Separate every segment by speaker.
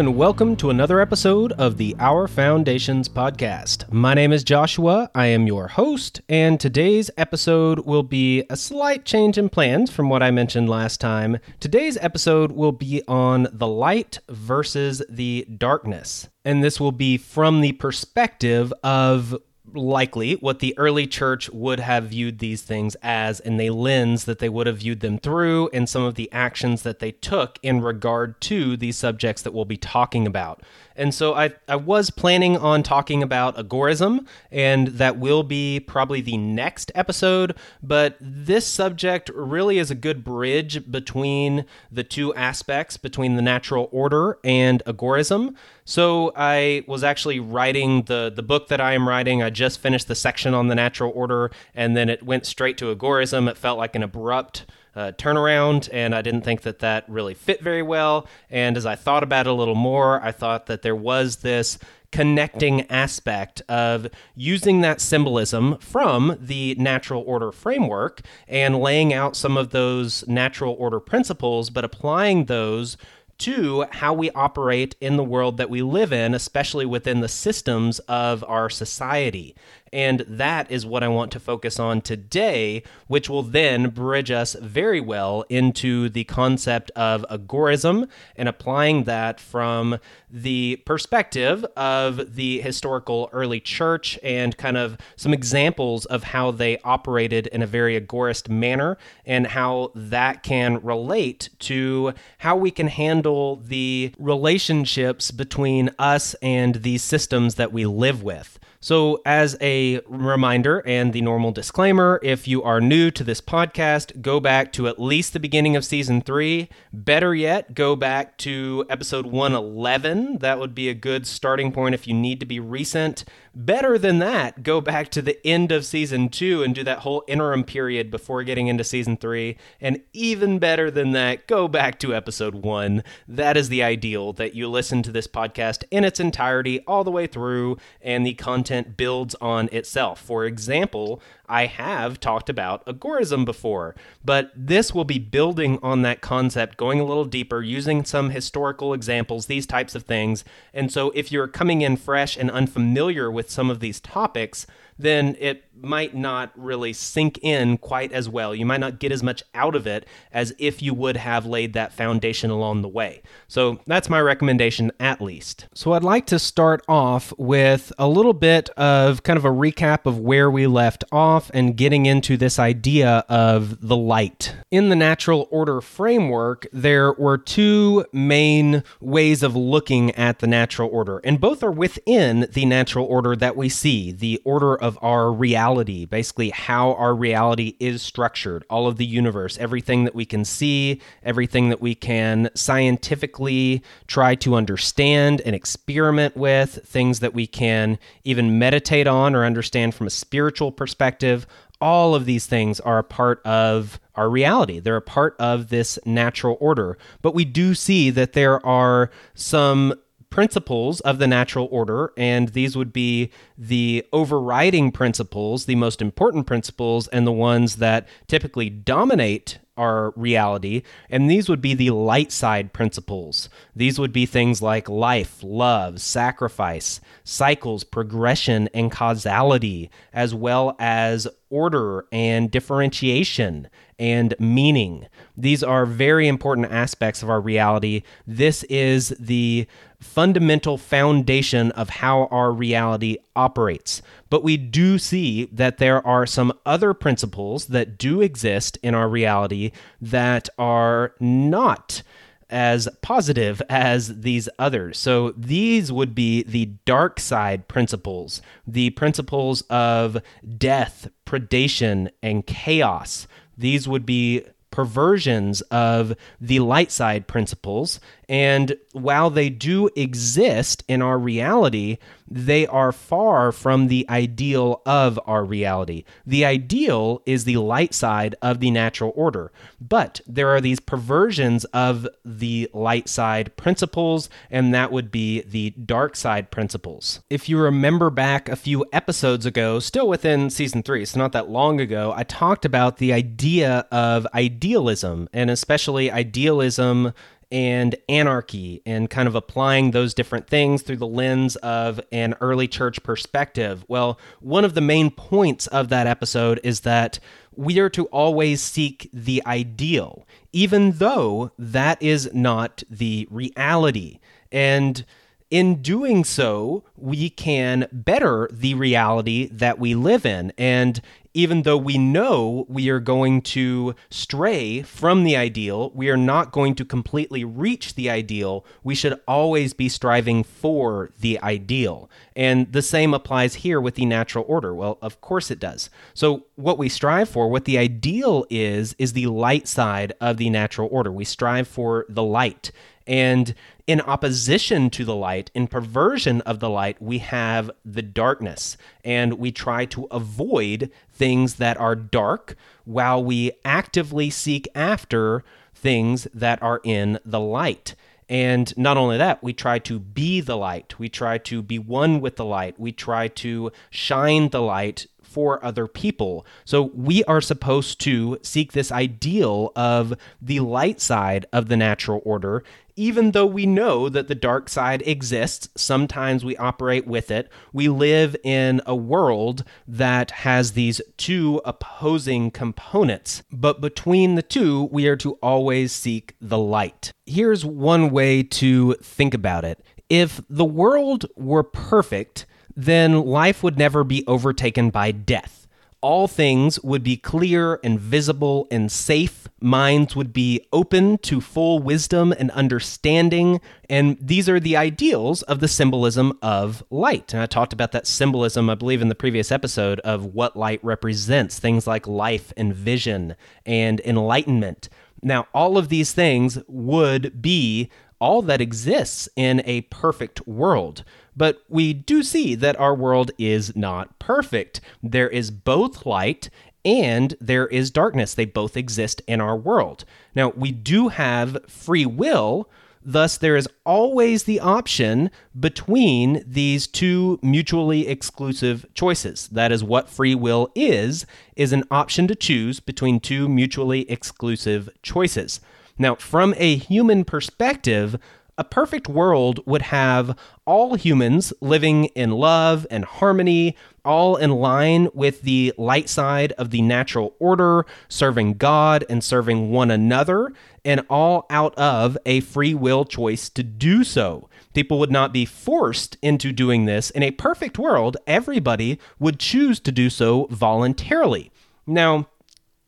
Speaker 1: And welcome to another episode of the Our Foundations podcast. My name is Joshua. I am your host, and today's episode will be a slight change in plans from what I mentioned last time. Today's episode will be on the light versus the darkness, and this will be from the perspective of likely what the early church would have viewed these things as and the lens that they would have viewed them through and some of the actions that they took in regard to these subjects that we'll be talking about. And so I, I was planning on talking about agorism, and that will be probably the next episode. But this subject really is a good bridge between the two aspects, between the natural order and agorism. So I was actually writing the, the book that I am writing. I just finished the section on the natural order, and then it went straight to agorism. It felt like an abrupt uh, turnaround, and I didn't think that that really fit very well. And as I thought about it a little more, I thought that there was this connecting aspect of using that symbolism from the natural order framework and laying out some of those natural order principles, but applying those to how we operate in the world that we live in, especially within the systems of our society. And that is what I want to focus on today, which will then bridge us very well into the concept of agorism and applying that from the perspective of the historical early church and kind of some examples of how they operated in a very agorist manner and how that can relate to how we can handle the relationships between us and these systems that we live with. So, as a reminder and the normal disclaimer, if you are new to this podcast, go back to at least the beginning of season three. Better yet, go back to episode 111. That would be a good starting point if you need to be recent. Better than that, go back to the end of season two and do that whole interim period before getting into season three. And even better than that, go back to episode one. That is the ideal that you listen to this podcast in its entirety all the way through and the content builds on itself. For example, I have talked about agorism before, but this will be building on that concept, going a little deeper, using some historical examples, these types of things. And so if you're coming in fresh and unfamiliar with some of these topics, then it might not really sink in quite as well. You might not get as much out of it as if you would have laid that foundation along the way. So that's my recommendation, at least. So I'd like to start off with a little bit of kind of a recap of where we left off and getting into this idea of the light. In the natural order framework, there were two main ways of looking at the natural order, and both are within the natural order that we see the order of our reality reality, basically how our reality is structured, all of the universe, everything that we can see, everything that we can scientifically try to understand and experiment with, things that we can even meditate on or understand from a spiritual perspective. All of these things are a part of our reality. They're a part of this natural order. But we do see that there are some principles of the natural order, and these would be the overriding principles, the most important principles, and the ones that typically dominate our reality. And these would be the light side principles. These would be things like life, love, sacrifice, cycles, progression, and causality, as well as order and differentiation and meaning. These are very important aspects of our reality. This is the fundamental foundation of how our reality operates. But we do see that there are some other principles that do exist in our reality that are not as positive as these others. So these would be the dark side principles, the principles of death, predation, and chaos. These would be perversions of the light side principles. And while they do exist in our reality, they are far from the ideal of our reality. The ideal is the light side of the natural order, but there are these perversions of the light side principles, and that would be the dark side principles. If you remember back a few episodes ago, still within season three, so not that long ago, I talked about the idea of idealism, and especially idealism and anarchy and kind of applying those different things through the lens of an early church perspective. Well, one of the main points of that episode is that we are to always seek the ideal, even though that is not the reality. And in doing so, we can better the reality that we live in. And even though we know we are going to stray from the ideal, we are not going to completely reach the ideal. We should always be striving for the ideal. And the same applies here with the natural order. Well, of course it does. So, what we strive for, what the ideal is, is the light side of the natural order. We strive for the light. And in opposition to the light, in perversion of the light, we have the darkness. And we try to avoid things that are dark while we actively seek after things that are in the light. And not only that, we try to be the light. We try to be one with the light. We try to shine the light for other people. So we are supposed to seek this ideal of the light side of the natural order even though we know that the dark side exists, sometimes we operate with it. We live in a world that has these two opposing components, but between the two, we are to always seek the light. Here's one way to think about it if the world were perfect, then life would never be overtaken by death all things would be clear and visible and safe. Minds would be open to full wisdom and understanding. And these are the ideals of the symbolism of light. And I talked about that symbolism, I believe, in the previous episode of what light represents things like life and vision and enlightenment. Now, all of these things would be all that exists in a perfect world. But we do see that our world is not perfect. There is both light and there is darkness. They both exist in our world. Now, we do have free will. Thus, there is always the option between these two mutually exclusive choices. That is what free will is, is an option to choose between two mutually exclusive choices. Now, from a human perspective, a perfect world would have all humans living in love and harmony, all in line with the light side of the natural order, serving God and serving one another, and all out of a free will choice to do so. People would not be forced into doing this. In a perfect world, everybody would choose to do so voluntarily. Now,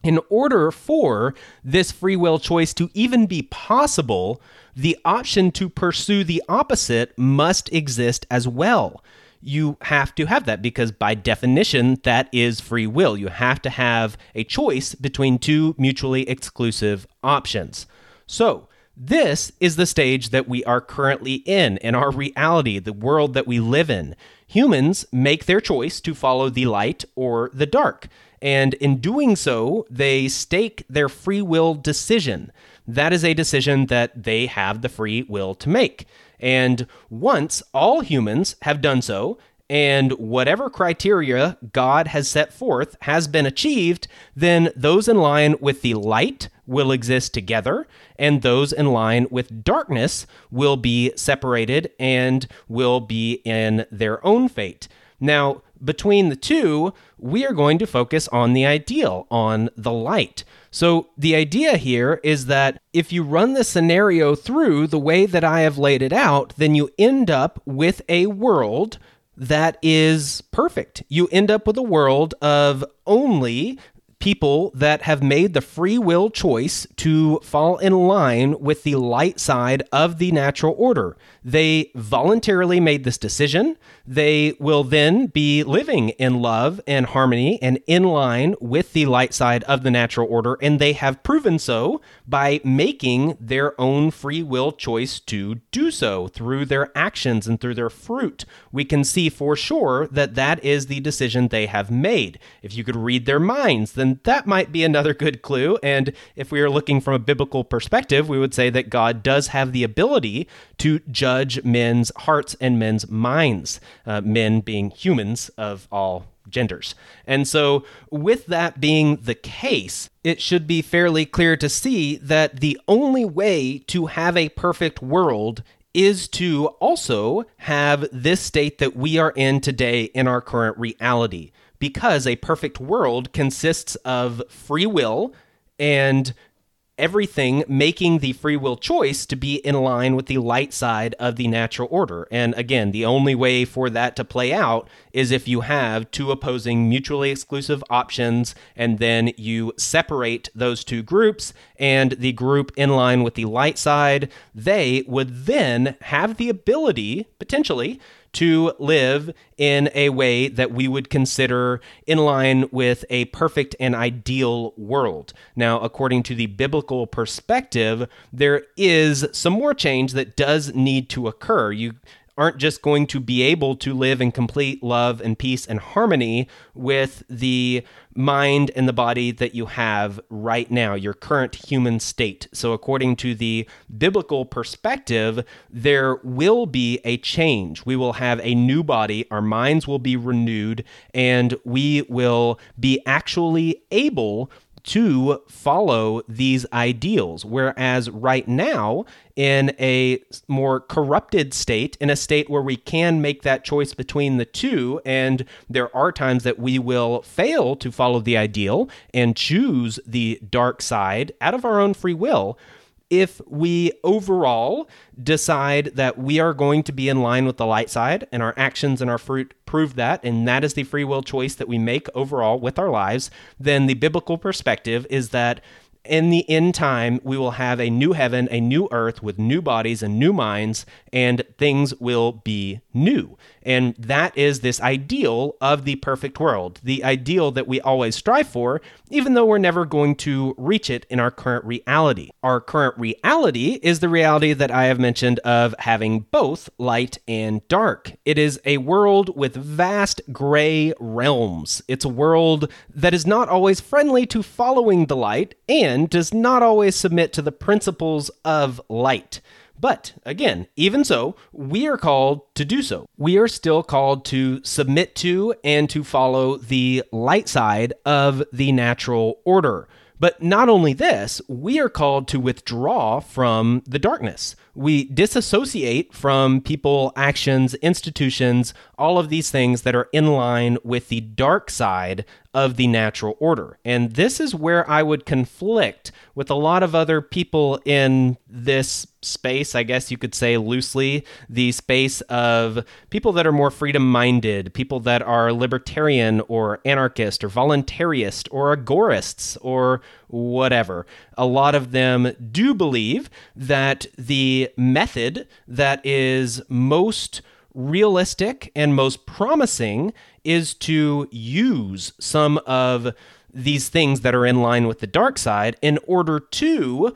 Speaker 1: in order for this free will choice to even be possible, the option to pursue the opposite must exist as well. You have to have that because, by definition, that is free will. You have to have a choice between two mutually exclusive options. So, this is the stage that we are currently in, in our reality, the world that we live in. Humans make their choice to follow the light or the dark. And in doing so, they stake their free will decision. That is a decision that they have the free will to make. And once all humans have done so, and whatever criteria God has set forth has been achieved, then those in line with the light will exist together, and those in line with darkness will be separated and will be in their own fate. Now, between the two, we are going to focus on the ideal, on the light. So, the idea here is that if you run the scenario through the way that I have laid it out, then you end up with a world that is perfect. You end up with a world of only people that have made the free will choice to fall in line with the light side of the natural order. They voluntarily made this decision. They will then be living in love and harmony and in line with the light side of the natural order. And they have proven so by making their own free will choice to do so through their actions and through their fruit. We can see for sure that that is the decision they have made. If you could read their minds, then that might be another good clue. And if we are looking from a biblical perspective, we would say that God does have the ability to judge men's hearts and men's minds, uh, men being humans of all genders. And so, with that being the case, it should be fairly clear to see that the only way to have a perfect world is to also have this state that we are in today in our current reality. Because a perfect world consists of free will and everything making the free will choice to be in line with the light side of the natural order. And again, the only way for that to play out is if you have two opposing mutually exclusive options and then you separate those two groups and the group in line with the light side, they would then have the ability potentially to live in a way that we would consider in line with a perfect and ideal world. Now, according to the biblical perspective, there is some more change that does need to occur. You aren't just going to be able to live in complete love and peace and harmony with the mind and the body that you have right now, your current human state. So, according to the biblical perspective, there will be a change. We will have a new body, our minds will be renewed, and we will be actually able to follow these ideals. Whereas right now, in a more corrupted state, in a state where we can make that choice between the two, and there are times that we will fail to follow the ideal and choose the dark side out of our own free will if we overall decide that we are going to be in line with the light side and our actions and our fruit prove that, and that is the free will choice that we make overall with our lives, then the biblical perspective is that in the end time, we will have a new heaven, a new earth with new bodies and new minds, and things will be new. And that is this ideal of the perfect world, the ideal that we always strive for, even though we're never going to reach it in our current reality. Our current reality is the reality that I have mentioned of having both light and dark. It is a world with vast gray realms. It's a world that is not always friendly to following the light and does not always submit to the principles of light. But again, even so, we are called to do so. We are still called to submit to and to follow the light side of the natural order. But not only this, we are called to withdraw from the darkness. We disassociate from people, actions, institutions, all of these things that are in line with the dark side of the natural order. And this is where I would conflict with a lot of other people in this space, I guess you could say loosely, the space of people that are more freedom minded, people that are libertarian or anarchist or voluntarist or agorists or whatever. A lot of them do believe that the method that is most realistic and most promising is to use some of these things that are in line with the dark side in order to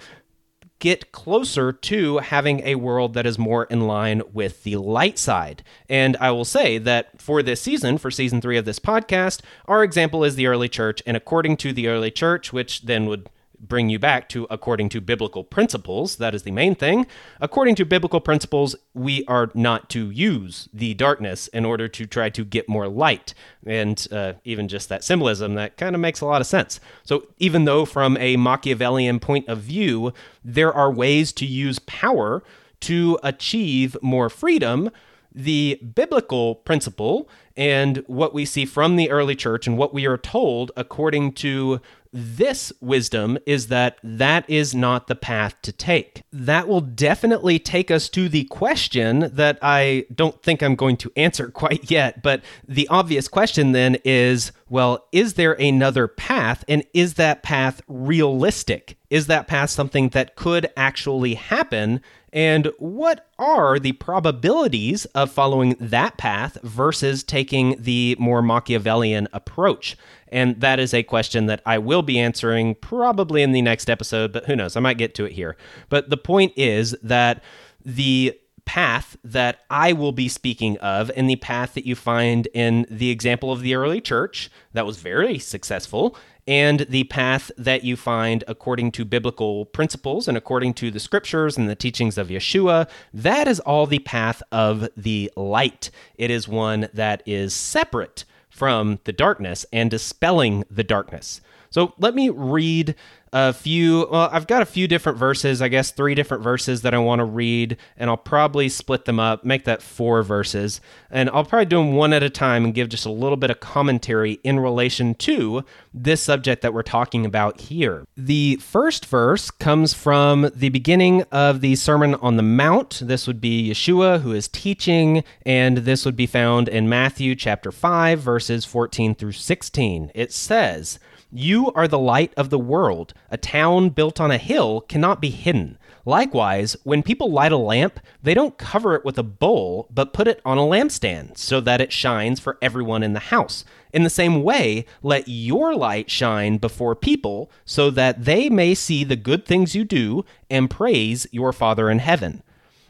Speaker 1: get closer to having a world that is more in line with the light side. And I will say that for this season, for season three of this podcast, our example is the early church. And according to the early church, which then would bring you back to according to biblical principles. That is the main thing. According to biblical principles, we are not to use the darkness in order to try to get more light. And uh, even just that symbolism, that kind of makes a lot of sense. So, even though from a Machiavellian point of view, there are ways to use power to achieve more freedom, the biblical principle and what we see from the early church and what we are told according to this wisdom is that that is not the path to take. That will definitely take us to the question that I don't think I'm going to answer quite yet. But the obvious question then is well, is there another path? And is that path realistic? Is that path something that could actually happen? And what are the probabilities of following that path versus taking the more Machiavellian approach? And that is a question that I will be answering probably in the next episode, but who knows? I might get to it here. But the point is that the path that I will be speaking of and the path that you find in the example of the early church that was very successful and the path that you find according to biblical principles and according to the scriptures and the teachings of Yeshua, that is all the path of the light. It is one that is separate from the darkness and dispelling the darkness. So let me read a few well i've got a few different verses i guess three different verses that i want to read and i'll probably split them up make that four verses. And i'll probably do them one at a time and give just a little bit of commentary in relation to this subject that we're talking about here. The first verse comes from the beginning of the sermon on the mount. This would be yeshua who is teaching and this would be found in matthew chapter 5 verses 14 through 16 it says you are the light of the world. A town built on a hill cannot be hidden. Likewise, when people light a lamp, they don't cover it with a bowl, but put it on a lampstand, so that it shines for everyone in the house. In the same way, let your light shine before people, so that they may see the good things you do and praise your Father in heaven.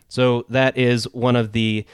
Speaker 1: So, that is one of the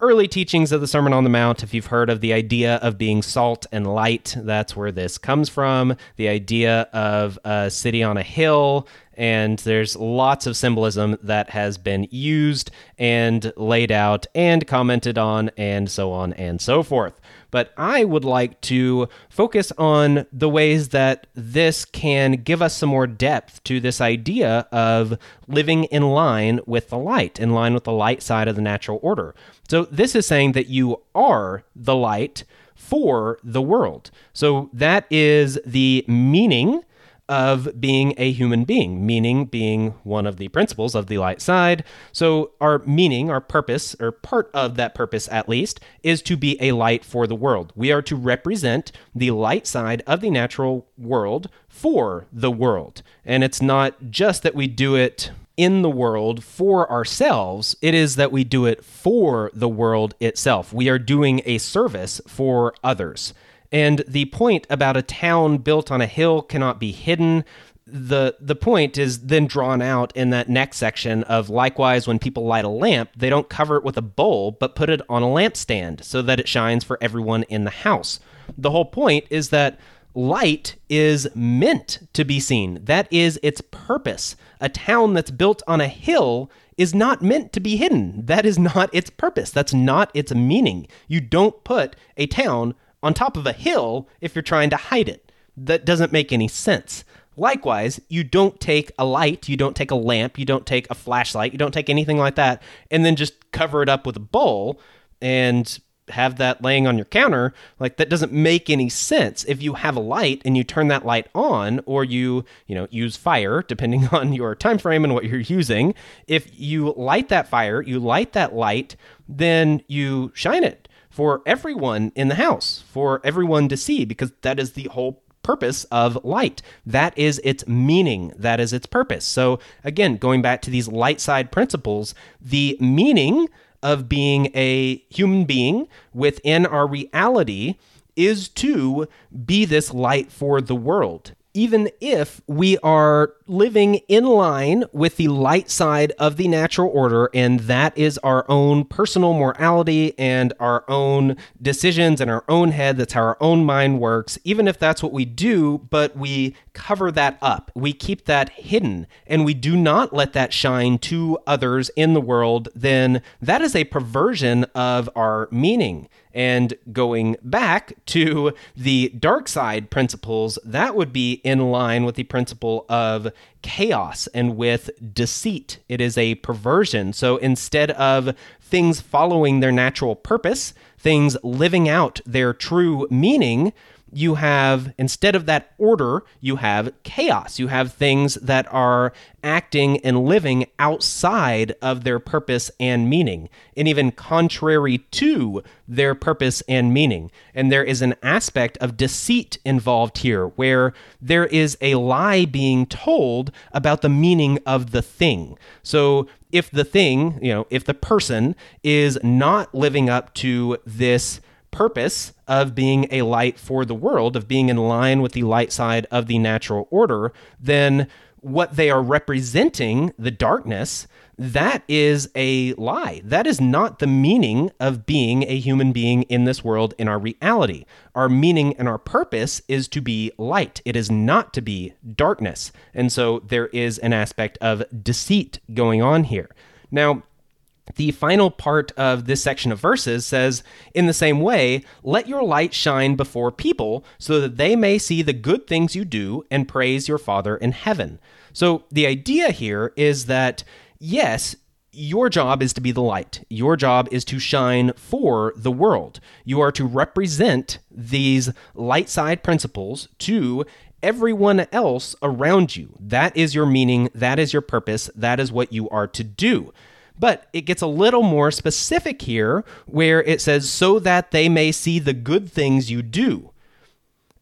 Speaker 1: early teachings of the Sermon on the Mount, if you've heard of the idea of being salt and light, that's where this comes from. The idea of a city on a hill, and there's lots of symbolism that has been used and laid out and commented on, and so on and so forth. But I would like to focus on the ways that this can give us some more depth to this idea of living in line with the light, in line with the light side of the natural order. So this is saying that you are the light for the world. So that is the meaning of being a human being, meaning being one of the principles of the light side. So, our meaning, our purpose, or part of that purpose at least, is to be a light for the world. We are to represent the light side of the natural world for the world. And it's not just that we do it in the world for ourselves, it is that we do it for the world itself. We are doing a service for others. And the point about a town built on a hill cannot be hidden the the point is then drawn out in that next section of likewise when people light a lamp they don't cover it with a bowl but put it on a lampstand so that it shines for everyone in the house the whole point is that light is meant to be seen that is its purpose a town that's built on a hill is not meant to be hidden. That is not its purpose. That's not its meaning. You don't put a town on top of a hill if you're trying to hide it. That doesn't make any sense. Likewise, you don't take a light, you don't take a lamp, you don't take a flashlight, you don't take anything like that, and then just cover it up with a bowl and have that laying on your counter, like that doesn't make any sense. If you have a light and you turn that light on or you, you know, use fire depending on your time frame and what you're using, if you light that fire, you light that light, then you shine it for everyone in the house, for everyone to see because that is the whole purpose of light. That is its meaning. That is its purpose. So, again, going back to these light side principles, the meaning of being a human being within our reality is to be this light for the world even if we are living in line with the light side of the natural order, and that is our own personal morality and our own decisions in our own head. That's how our own mind works, even if that's what we do, but we cover that up. We keep that hidden and we do not let that shine to others in the world, then that is a perversion of our meaning. And going back to the dark side principles, that would be in line with the principle of chaos and with deceit. It is a perversion. So instead of things following their natural purpose, things living out their true meaning, you have, instead of that order, you have chaos. You have things that are acting and living outside of their purpose and meaning, and even contrary to their purpose and meaning. And there is an aspect of deceit involved here where there is a lie being told about the meaning of the thing. So if the thing, you know, if the person is not living up to this purpose of being a light for the world, of being in line with the light side of the natural order, then what they are representing, the darkness, that is a lie. That is not the meaning of being a human being in this world in our reality. Our meaning and our purpose is to be light, it is not to be darkness. And so there is an aspect of deceit going on here. Now, the final part of this section of verses says, In the same way, let your light shine before people so that they may see the good things you do and praise your Father in heaven. So the idea here is that yes, your job is to be the light. Your job is to shine for the world. You are to represent these light side principles to everyone else around you. That is your meaning. That is your purpose. That is what you are to do. But it gets a little more specific here where it says, so that they may see the good things you do.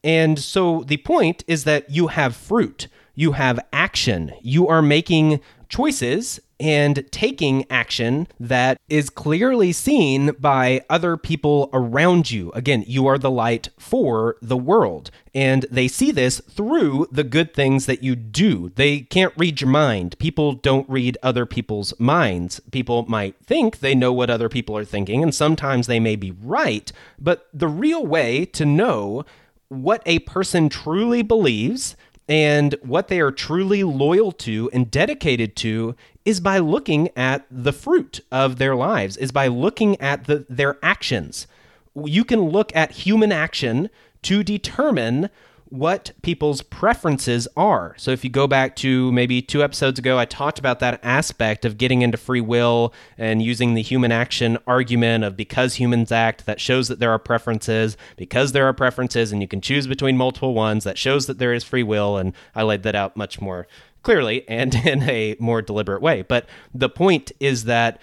Speaker 1: And so the point is that you have fruit, you have action, you are making choices and taking action that is clearly seen by other people around you. Again, you are the light for the world, and they see this through the good things that you do. They can't read your mind. People don't read other people's minds. People might think they know what other people are thinking, and sometimes they may be right, but the real way to know what a person truly believes and what they are truly loyal to and dedicated to is by looking at the fruit of their lives, is by looking at the, their actions. You can look at human action to determine what people's preferences are. So if you go back to maybe two episodes ago, I talked about that aspect of getting into free will and using the human action argument of because humans act, that shows that there are preferences. Because there are preferences and you can choose between multiple ones, that shows that there is free will. And I laid that out much more clearly and in a more deliberate way. But the point is that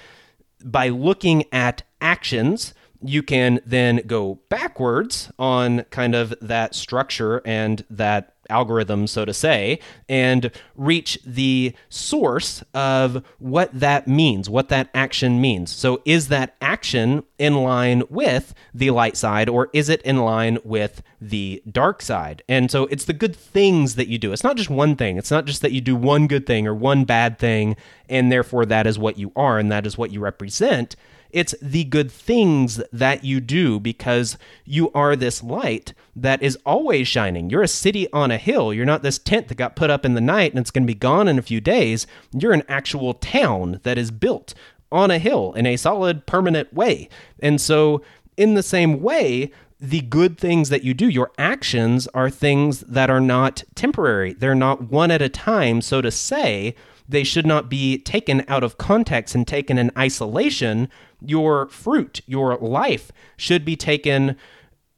Speaker 1: by looking at actions, you can then go backwards on kind of that structure and that algorithm, so to say, and reach the source of what that means, what that action means. So, is that action in line with the light side or is it in line with the dark side? And so, it's the good things that you do. It's not just one thing, it's not just that you do one good thing or one bad thing, and therefore that is what you are and that is what you represent it's the good things that you do because you are this light that is always shining. You're a city on a hill. You're not this tent that got put up in the night and it's going to be gone in a few days. You're an actual town that is built on a hill in a solid, permanent way. And so, in the same way, the good things that you do, your actions are things that are not temporary. They're not one at a time, so to say. They should not be taken out of context and taken in isolation, your fruit, your life should be taken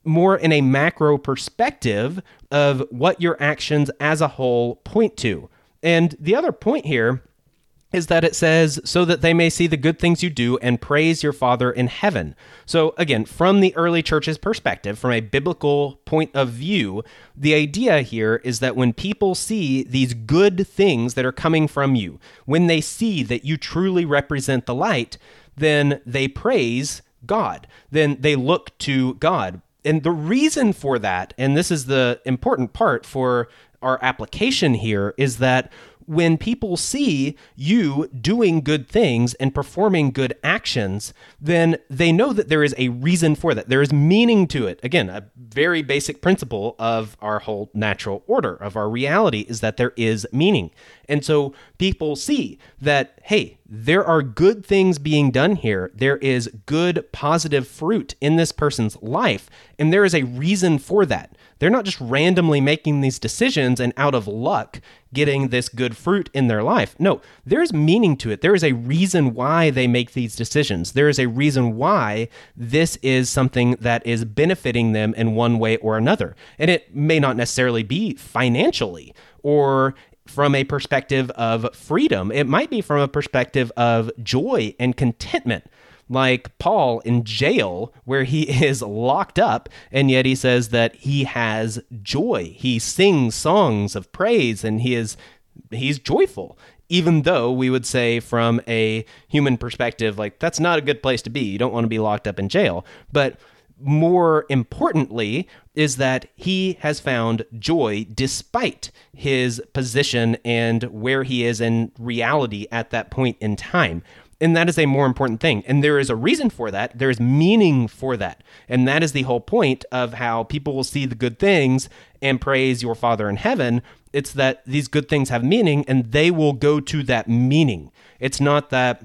Speaker 1: more in a macro perspective of what your actions as a whole point to. And the other point here is that it says, so that they may see the good things you do and praise your Father in heaven. So, again, from the early church's perspective, from a biblical point of view, the idea here is that when people see these good things that are coming from you, when they see that you truly represent the light, then they praise God. Then they look to God. And the reason for that, and this is the important part for our application here, is that when people see you doing good things and performing good actions, then they know that there is a reason for that. There is meaning to it. Again, a very basic principle of our whole natural order, of our reality, is that there is meaning. And so people see that, hey, there are good things being done here. There is good, positive fruit in this person's life, and there is a reason for that. They're not just randomly making these decisions and out of luck getting this good fruit in their life. No, there's meaning to it. There is a reason why they make these decisions. There is a reason why this is something that is benefiting them in one way or another. And it may not necessarily be financially or from a perspective of freedom, it might be from a perspective of joy and contentment like Paul in jail, where he is locked up, and yet he says that he has joy. He sings songs of praise, and he is he's joyful. Even though we would say, from a human perspective, like that's not a good place to be. You don't want to be locked up in jail. But more importantly, is that he has found joy despite his position and where he is in reality at that point in time. And that is a more important thing. And there is a reason for that. There is meaning for that. And that is the whole point of how people will see the good things and praise your Father in heaven. It's that these good things have meaning and they will go to that meaning. It's not that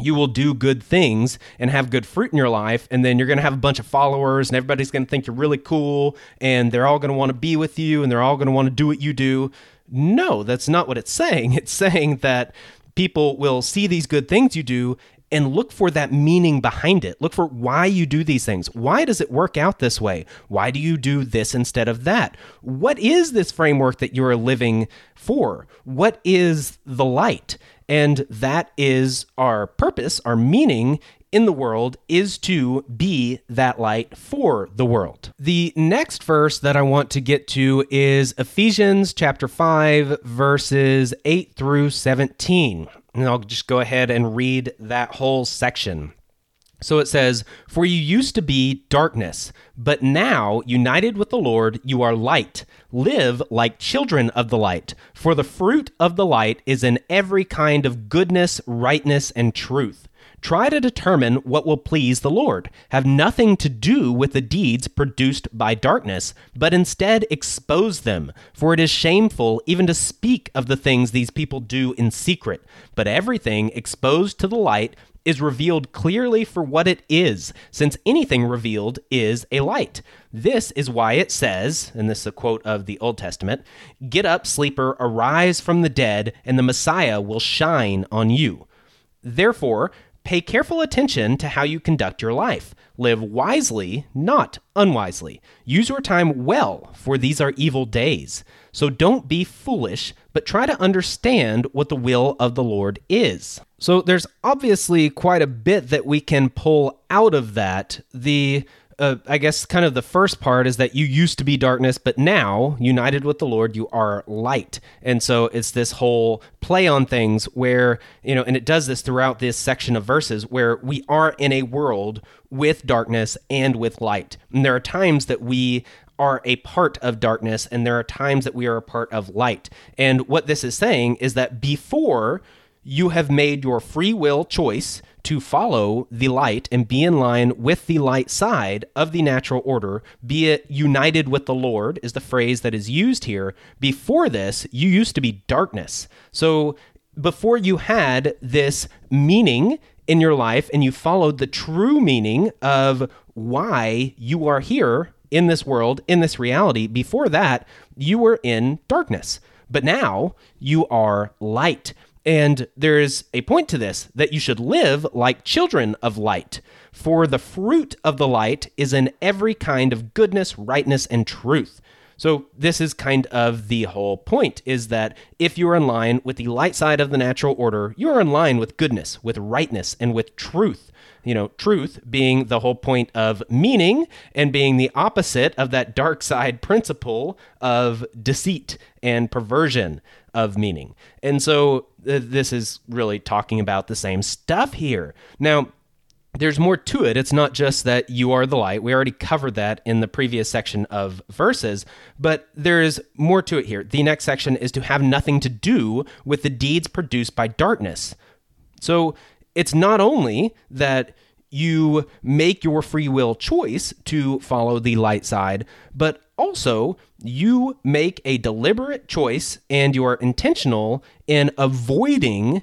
Speaker 1: you will do good things and have good fruit in your life and then you're going to have a bunch of followers and everybody's going to think you're really cool and they're all going to want to be with you and they're all going to want to do what you do no that's not what it's saying it's saying that people will see these good things you do and look for that meaning behind it. Look for why you do these things. Why does it work out this way? Why do you do this instead of that? What is this framework that you're living for? What is the light? And that is our purpose, our meaning in the world is to be that light for the world. The next verse that I want to get to is Ephesians chapter 5 verses 8 through 17. And I'll just go ahead and read that whole section. So it says, For you used to be darkness, but now, united with the Lord, you are light. Live like children of the light. For the fruit of the light is in every kind of goodness, rightness, and truth. Try to determine what will please the Lord. Have nothing to do with the deeds produced by darkness, but instead expose them. For it is shameful even to speak of the things these people do in secret. But everything exposed to the light is revealed clearly for what it is, since anything revealed is a light. This is why it says, and this is a quote of the Old Testament Get up, sleeper, arise from the dead, and the Messiah will shine on you. Therefore, pay careful attention to how you conduct your life. Live wisely, not unwisely. Use your time well, for these are evil days. So don't be foolish, but try to understand what the will of the Lord is. So there's obviously quite a bit that we can pull out of that. The uh, I guess kind of the first part is that you used to be darkness, but now, united with the Lord, you are light. And so it's this whole play on things where, you know, and it does this throughout this section of verses where we are in a world with darkness and with light. And there are times that we are a part of darkness and there are times that we are a part of light. And what this is saying is that before you have made your free will choice to follow the light and be in line with the light side of the natural order, be it united with the Lord, is the phrase that is used here. Before this, you used to be darkness. So before you had this meaning in your life and you followed the true meaning of why you are here in this world, in this reality, before that, you were in darkness. But now you are light. And there is a point to this that you should live like children of light. For the fruit of the light is in every kind of goodness, rightness, and truth. So this is kind of the whole point is that if you're in line with the light side of the natural order, you're in line with goodness, with rightness, and with truth. You know, truth being the whole point of meaning and being the opposite of that dark side principle of deceit and perversion of meaning. And so uh, this is really talking about the same stuff here. Now, there's more to it. It's not just that you are the light. We already covered that in the previous section of verses, but there is more to it here. The next section is to have nothing to do with the deeds produced by darkness. So it's not only that you make your free will choice to follow the light side, but also you make a deliberate choice and you are intentional in avoiding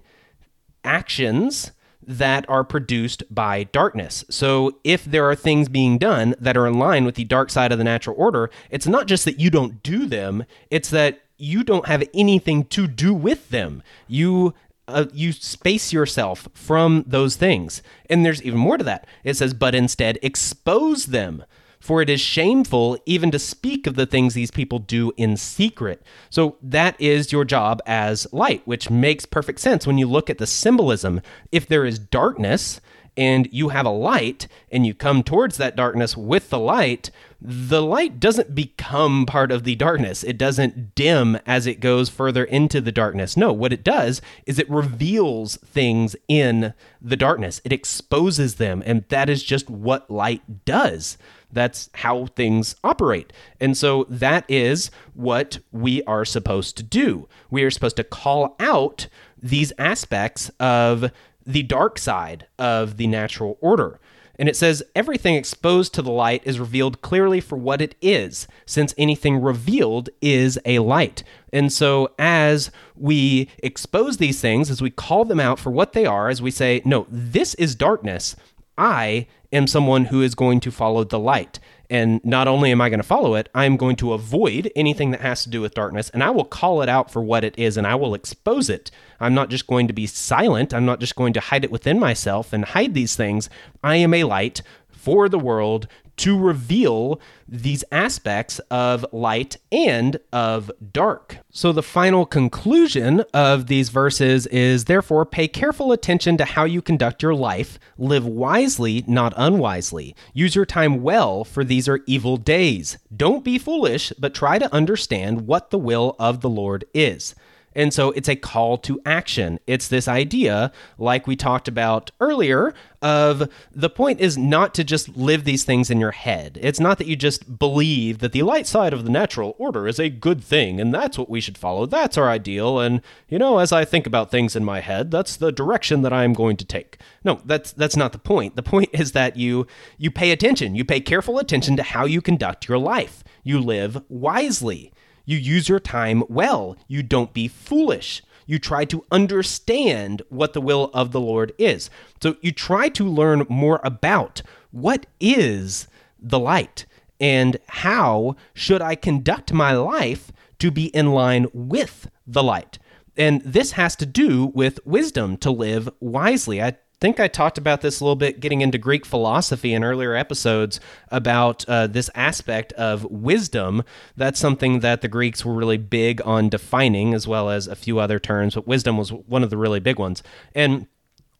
Speaker 1: actions that are produced by darkness. So, if there are things being done that are in line with the dark side of the natural order, it's not just that you don't do them, it's that you don't have anything to do with them. You uh, you space yourself from those things. And there's even more to that. It says, but instead expose them. For it is shameful even to speak of the things these people do in secret. So that is your job as light, which makes perfect sense when you look at the symbolism. If there is darkness, and you have a light and you come towards that darkness with the light, the light doesn't become part of the darkness. It doesn't dim as it goes further into the darkness. No, what it does is it reveals things in the darkness, it exposes them. And that is just what light does. That's how things operate. And so that is what we are supposed to do. We are supposed to call out these aspects of the dark side of the natural order. And it says, everything exposed to the light is revealed clearly for what it is, since anything revealed is a light. And so, as we expose these things, as we call them out for what they are, as we say, no, this is darkness, I am someone who is going to follow the light. And not only am I going to follow it, I'm going to avoid anything that has to do with darkness and I will call it out for what it is and I will expose it. I'm not just going to be silent. I'm not just going to hide it within myself and hide these things. I am a light for the world to reveal these aspects of light and of dark. So, the final conclusion of these verses is therefore pay careful attention to how you conduct your life, live wisely, not unwisely. Use your time well, for these are evil days. Don't be foolish, but try to understand what the will of the Lord is. And so it's a call to action. It's this idea, like we talked about earlier, of the point is not to just live these things in your head. It's not that you just believe that the light side of the natural order is a good thing and that's what we should follow. That's our ideal. And, you know, as I think about things in my head, that's the direction that I'm going to take. No, that's that's not the point. The point is that you you pay attention. You pay careful attention to how you conduct your life. You live wisely. You use your time well. You don't be foolish. You try to understand what the will of the Lord is. So you try to learn more about what is the light and how should I conduct my life to be in line with the light. And this has to do with wisdom to live wisely. I think I talked about this a little bit getting into Greek philosophy in earlier episodes about uh, this aspect of wisdom. That's something that the Greeks were really big on defining, as well as a few other terms, but wisdom was one of the really big ones. And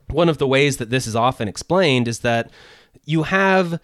Speaker 1: one of the ways that this is often explained is that you have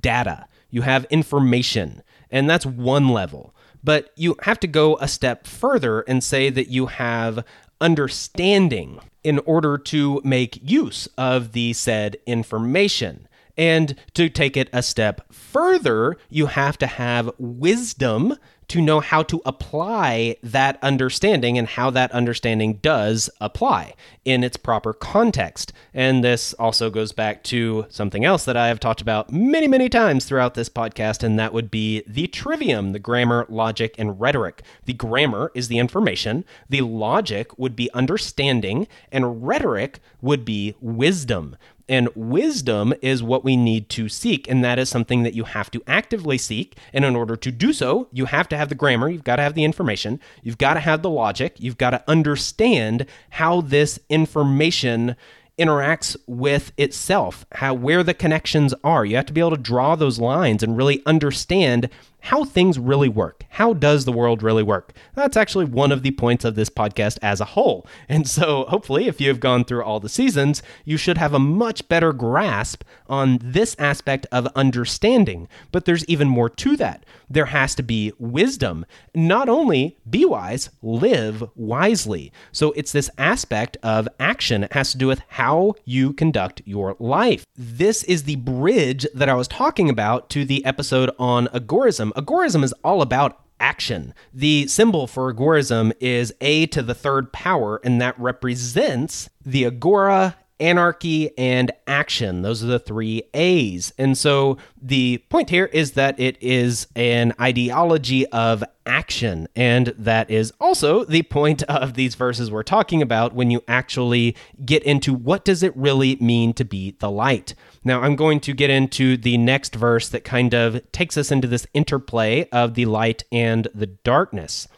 Speaker 1: data, you have information, and that's one level. But you have to go a step further and say that you have understanding in order to make use of the said information. And to take it a step further, you have to have wisdom to know how to apply that understanding and how that understanding does apply in its proper context. And this also goes back to something else that I have talked about many, many times throughout this podcast, and that would be the trivium, the grammar, logic, and rhetoric. The grammar is the information, the logic would be understanding, and rhetoric would be wisdom. And wisdom is what we need to seek. And that is something that you have to actively seek. And in order to do so, you have to have the grammar, you've got to have the information, you've got to have the logic, you've got to understand how this information interacts with itself, how where the connections are. You have to be able to draw those lines and really understand how things really work. How does the world really work? That's actually one of the points of this podcast as a whole. And so, hopefully, if you have gone through all the seasons, you should have a much better grasp on this aspect of understanding. But there's even more to that. There has to be wisdom. Not only be wise, live wisely. So, it's this aspect of action. It has to do with how you conduct your life. This is the bridge that I was talking about to the episode on agorism agorism. Is all about action. The symbol for agorism is a to the third power, and that represents the agora anarchy and action. Those are the three A's. And so the point here is that it is an ideology of action. And that is also the point of these verses we're talking about when you actually get into what does it really mean to be the light. Now, I'm going to get into the next verse that kind of takes us into this interplay of the light and the darkness.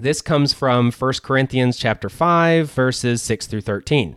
Speaker 1: This comes from 1 Corinthians chapter 5 verses 6 through 13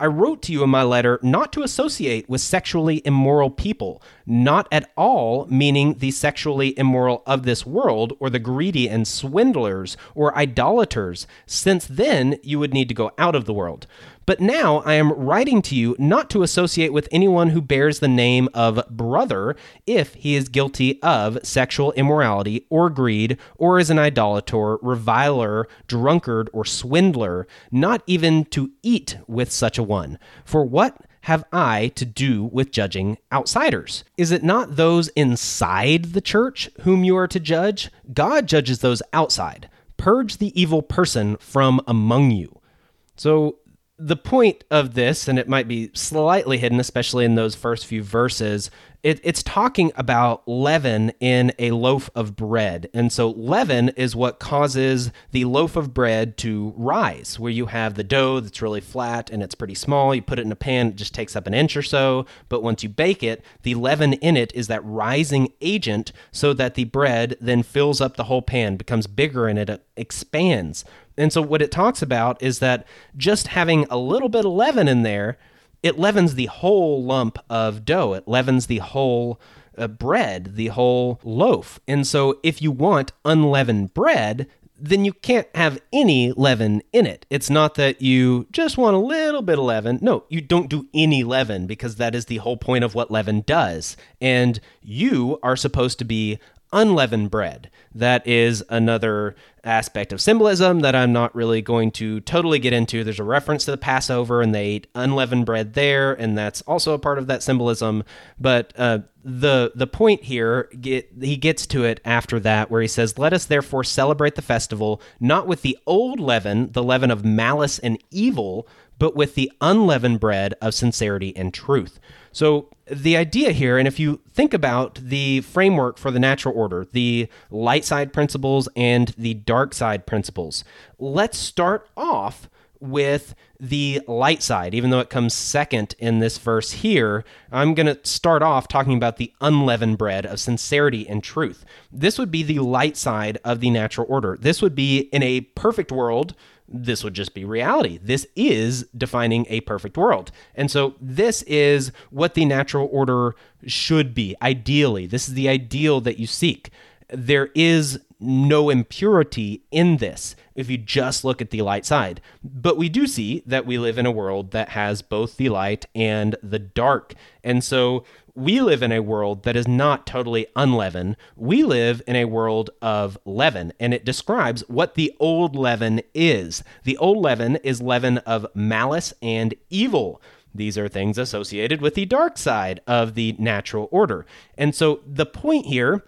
Speaker 1: I wrote to you in my letter not to associate with sexually immoral people, not at all meaning the sexually immoral of this world, or the greedy and swindlers, or idolaters, since then you would need to go out of the world. But now I am writing to you not to associate with anyone who bears the name of brother if he is guilty of sexual immorality or greed or is an idolater, reviler, drunkard, or swindler, not even to eat with such a one. For what? have I to do with judging outsiders? Is it not those inside the church whom you are to judge? God judges those outside. Purge the evil person from among you. So the point of this, and it might be slightly hidden, especially in those first few verses, it, it's talking about leaven in a loaf of bread. And so, leaven is what causes the loaf of bread to rise, where you have the dough that's really flat and it's pretty small. You put it in a pan, it just takes up an inch or so. But once you bake it, the leaven in it is that rising agent so that the bread then fills up the whole pan, becomes bigger, and it expands. And so what it talks about is that just having a little bit of leaven in there, it leavens the whole lump of dough. It leavens the whole uh, bread, the whole loaf. And so if you want unleavened bread, then you can't have any leaven in it. It's not that you just want a little bit of leaven. No, you don't do any leaven because that is the whole point of what leaven does. And you are supposed to be unleavened bread. That is another aspect of symbolism that I'm not really going to totally get into. There's a reference to the Passover, and they ate unleavened bread there, and that's also a part of that symbolism. But uh, the the point here, get, he gets to it after that, where he says, "Let us therefore celebrate the festival not with the old leaven, the leaven of malice and evil." But with the unleavened bread of sincerity and truth. So, the idea here, and if you think about the framework for the natural order, the light side principles and the dark side principles, let's start off with the light side, even though it comes second in this verse here. I'm going to start off talking about the unleavened bread of sincerity and truth. This would be the light side of the natural order. This would be in a perfect world this would just be reality. This is defining a perfect world. And so, this is what the natural order should be, ideally. This is the ideal that you seek. There is no impurity in this if you just look at the light side. But we do see that we live in a world that has both the light and the dark. And so we live in a world that is not totally unleavened. We live in a world of leaven, and it describes what the old leaven is. The old leaven is leaven of malice and evil. These are things associated with the dark side of the natural order. And so the point here,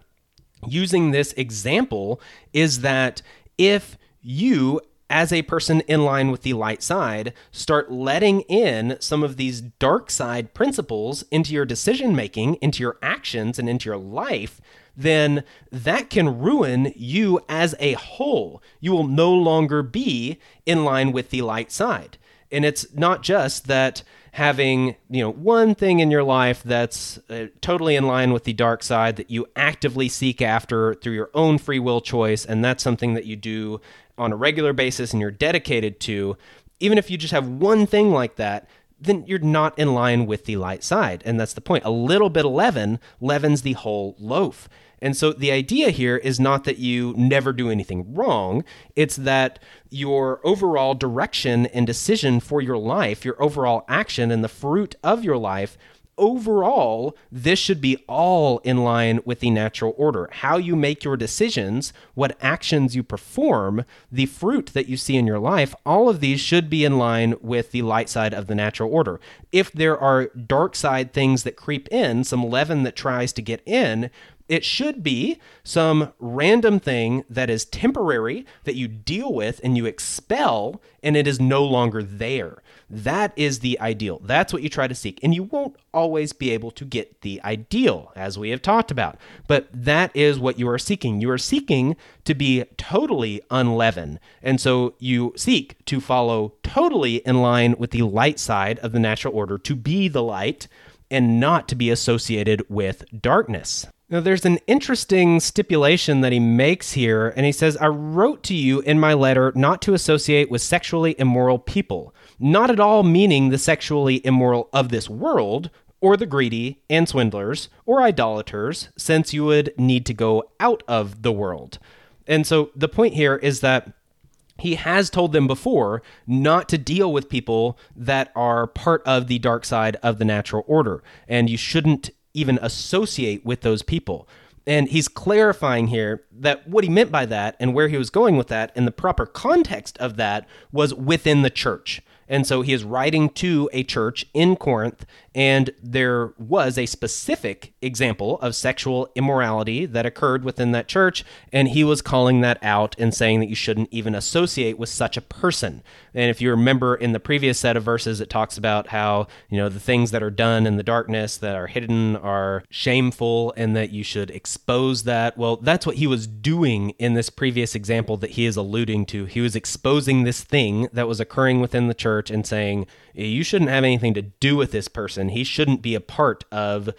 Speaker 1: using this example, is that if you as a person in line with the light side, start letting in some of these dark side principles into your decision making, into your actions, and into your life, then that can ruin you as a whole. You will no longer be in line with the light side. And it's not just that having you know one thing in your life that's uh, totally in line with the dark side that you actively seek after through your own free will choice and that's something that you do on a regular basis and you're dedicated to, even if you just have one thing like that, then you're not in line with the light side. And that's the point. A little bit of leaven leavens the whole loaf. And so the idea here is not that you never do anything wrong, it's that your overall direction and decision for your life, your overall action and the fruit of your life overall, this should be all in line with the natural order. How you make your decisions, what actions you perform, the fruit that you see in your life, all of these should be in line with the light side of the natural order. If there are dark side things that creep in, some leaven that tries to get in, it should be some random thing that is temporary that you deal with and you expel, and it is no longer there. That is the ideal. That's what you try to seek. And you won't always be able to get the ideal, as we have talked about. But that is what you are seeking. You are seeking to be totally unleavened. And so you seek to follow totally in line with the light side of the natural order, to be the light and not to be associated with darkness. Now, there's an interesting stipulation that he makes here, and he says, I wrote to you in my letter not to associate with sexually immoral people, not at all meaning the sexually immoral of this world, or the greedy and swindlers or idolaters, since you would need to go out of the world. And so the point here is that he has told them before not to deal with people that are part of the dark side of the natural order, and you shouldn't even associate with those people. And he's clarifying here that what he meant by that and where he was going with that and the proper context of that was within the church. And so he is writing to a church in Corinth, and there was a specific example of sexual immorality that occurred within that church, and he was calling that out and saying that you shouldn't even associate with such a person. And if you remember in the previous set of verses, it talks about how, you know, the things that are done in the darkness that are hidden are shameful and that you should expose that. Well, that's what he was doing in this previous example that he is alluding to. He was exposing this thing that was occurring within the church and saying, you shouldn't have anything to do with this person. He shouldn't be a part of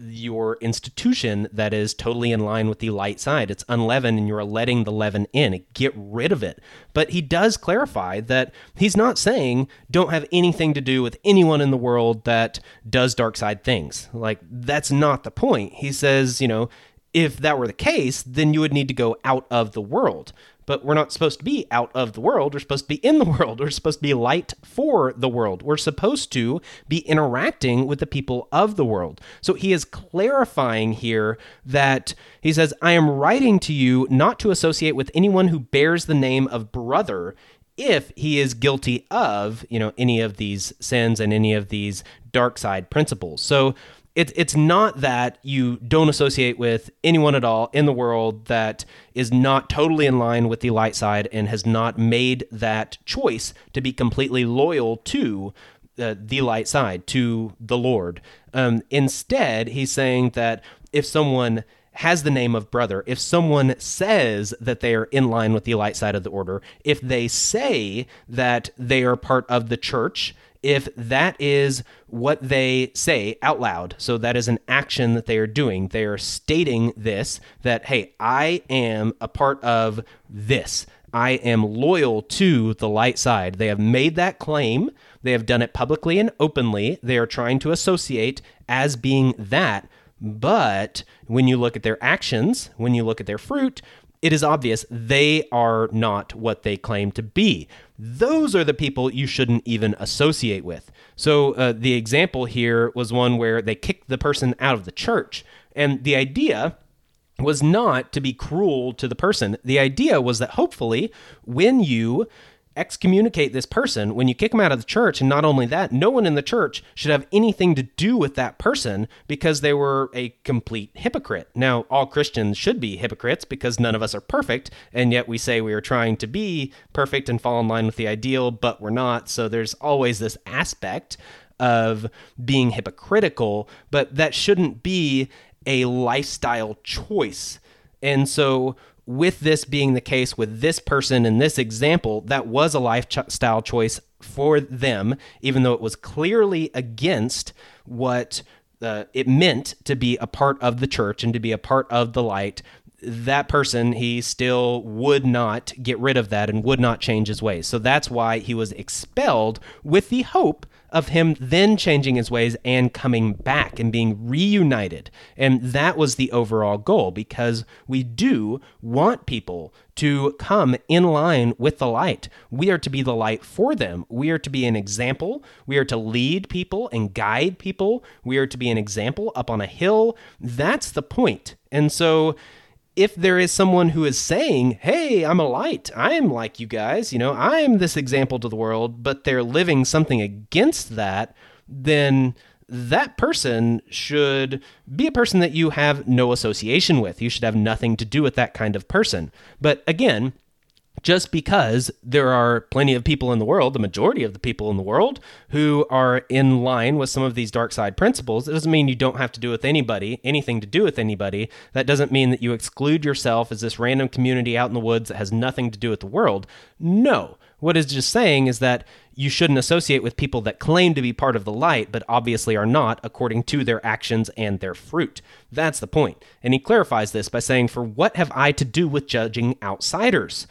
Speaker 1: your institution that is totally in line with the light side. It's unleavened and you're letting the leaven in. Get rid of it. But he does clarify that he's not saying don't have anything to do with anyone in the world that does dark side things. Like, that's not the point. He says, you know, if that were the case, then you would need to go out of the world but we're not supposed to be out of the world. We're supposed to be in the world. We're supposed to be light for the world. We're supposed to be interacting with the people of the world. So he is clarifying here that he says, I am writing to you not to associate with anyone who bears the name of brother if he is guilty of, you know, any of these sins and any of these dark side principles. So it's it's not that you don't associate with anyone at all in the world that is not totally in line with the light side and has not made that choice to be completely loyal to uh, the light side to the Lord. Um, instead, he's saying that if someone has the name of brother, if someone says that they are in line with the light side of the order, if they say that they are part of the church, if that is what they say out loud. So that is an action that they are doing. They are stating this that, hey, I am a part of this. I am loyal to the light side. They have made that claim. They have done it publicly and openly. They are trying to associate as being that. But when you look at their actions, when you look at their fruit, it is obvious they are not what they claim to be. Those are the people you shouldn't even associate with. So uh, the example here was one where they kicked the person out of the church. And the idea was not to be cruel to the person. The idea was that hopefully, when you excommunicate this person when you kick them out of the church. And not only that, no one in the church should have anything to do with that person because they were a complete hypocrite. Now, all Christians should be hypocrites because none of us are perfect. And yet we say we are trying to be perfect and fall in line with the ideal, but we're not. So there's always this aspect of being hypocritical, but that shouldn't be a lifestyle choice. And so with this being the case with this person in this example, that was a lifestyle choice for them, even though it was clearly against what uh, it meant to be a part of the church and to be a part of the light. That person, he still would not get rid of that and would not change his ways. So that's why he was expelled with the hope of him then changing his ways and coming back and being reunited. And that was the overall goal because we do want people to come in line with the light. We are to be the light for them. We are to be an example. We are to lead people and guide people. We are to be an example up on a hill. That's the point. And so if there is someone who is saying, Hey, I'm a light, I'm like you guys, you know, I'm this example to the world, but they're living something against that, then that person should be a person that you have no association with. You should have nothing to do with that kind of person. But again, just because there are plenty of people in the world, the majority of the people in the world, who are in line with some of these dark side principles, it doesn't mean you don't have to do with anybody, anything to do with anybody. That doesn't mean that you exclude yourself as this random community out in the woods that has nothing to do with the world. No. What it's just saying is that you shouldn't associate with people that claim to be part of the light, but obviously are not according to their actions and their fruit. That's the point. And he clarifies this by saying, For what have I to do with judging outsiders?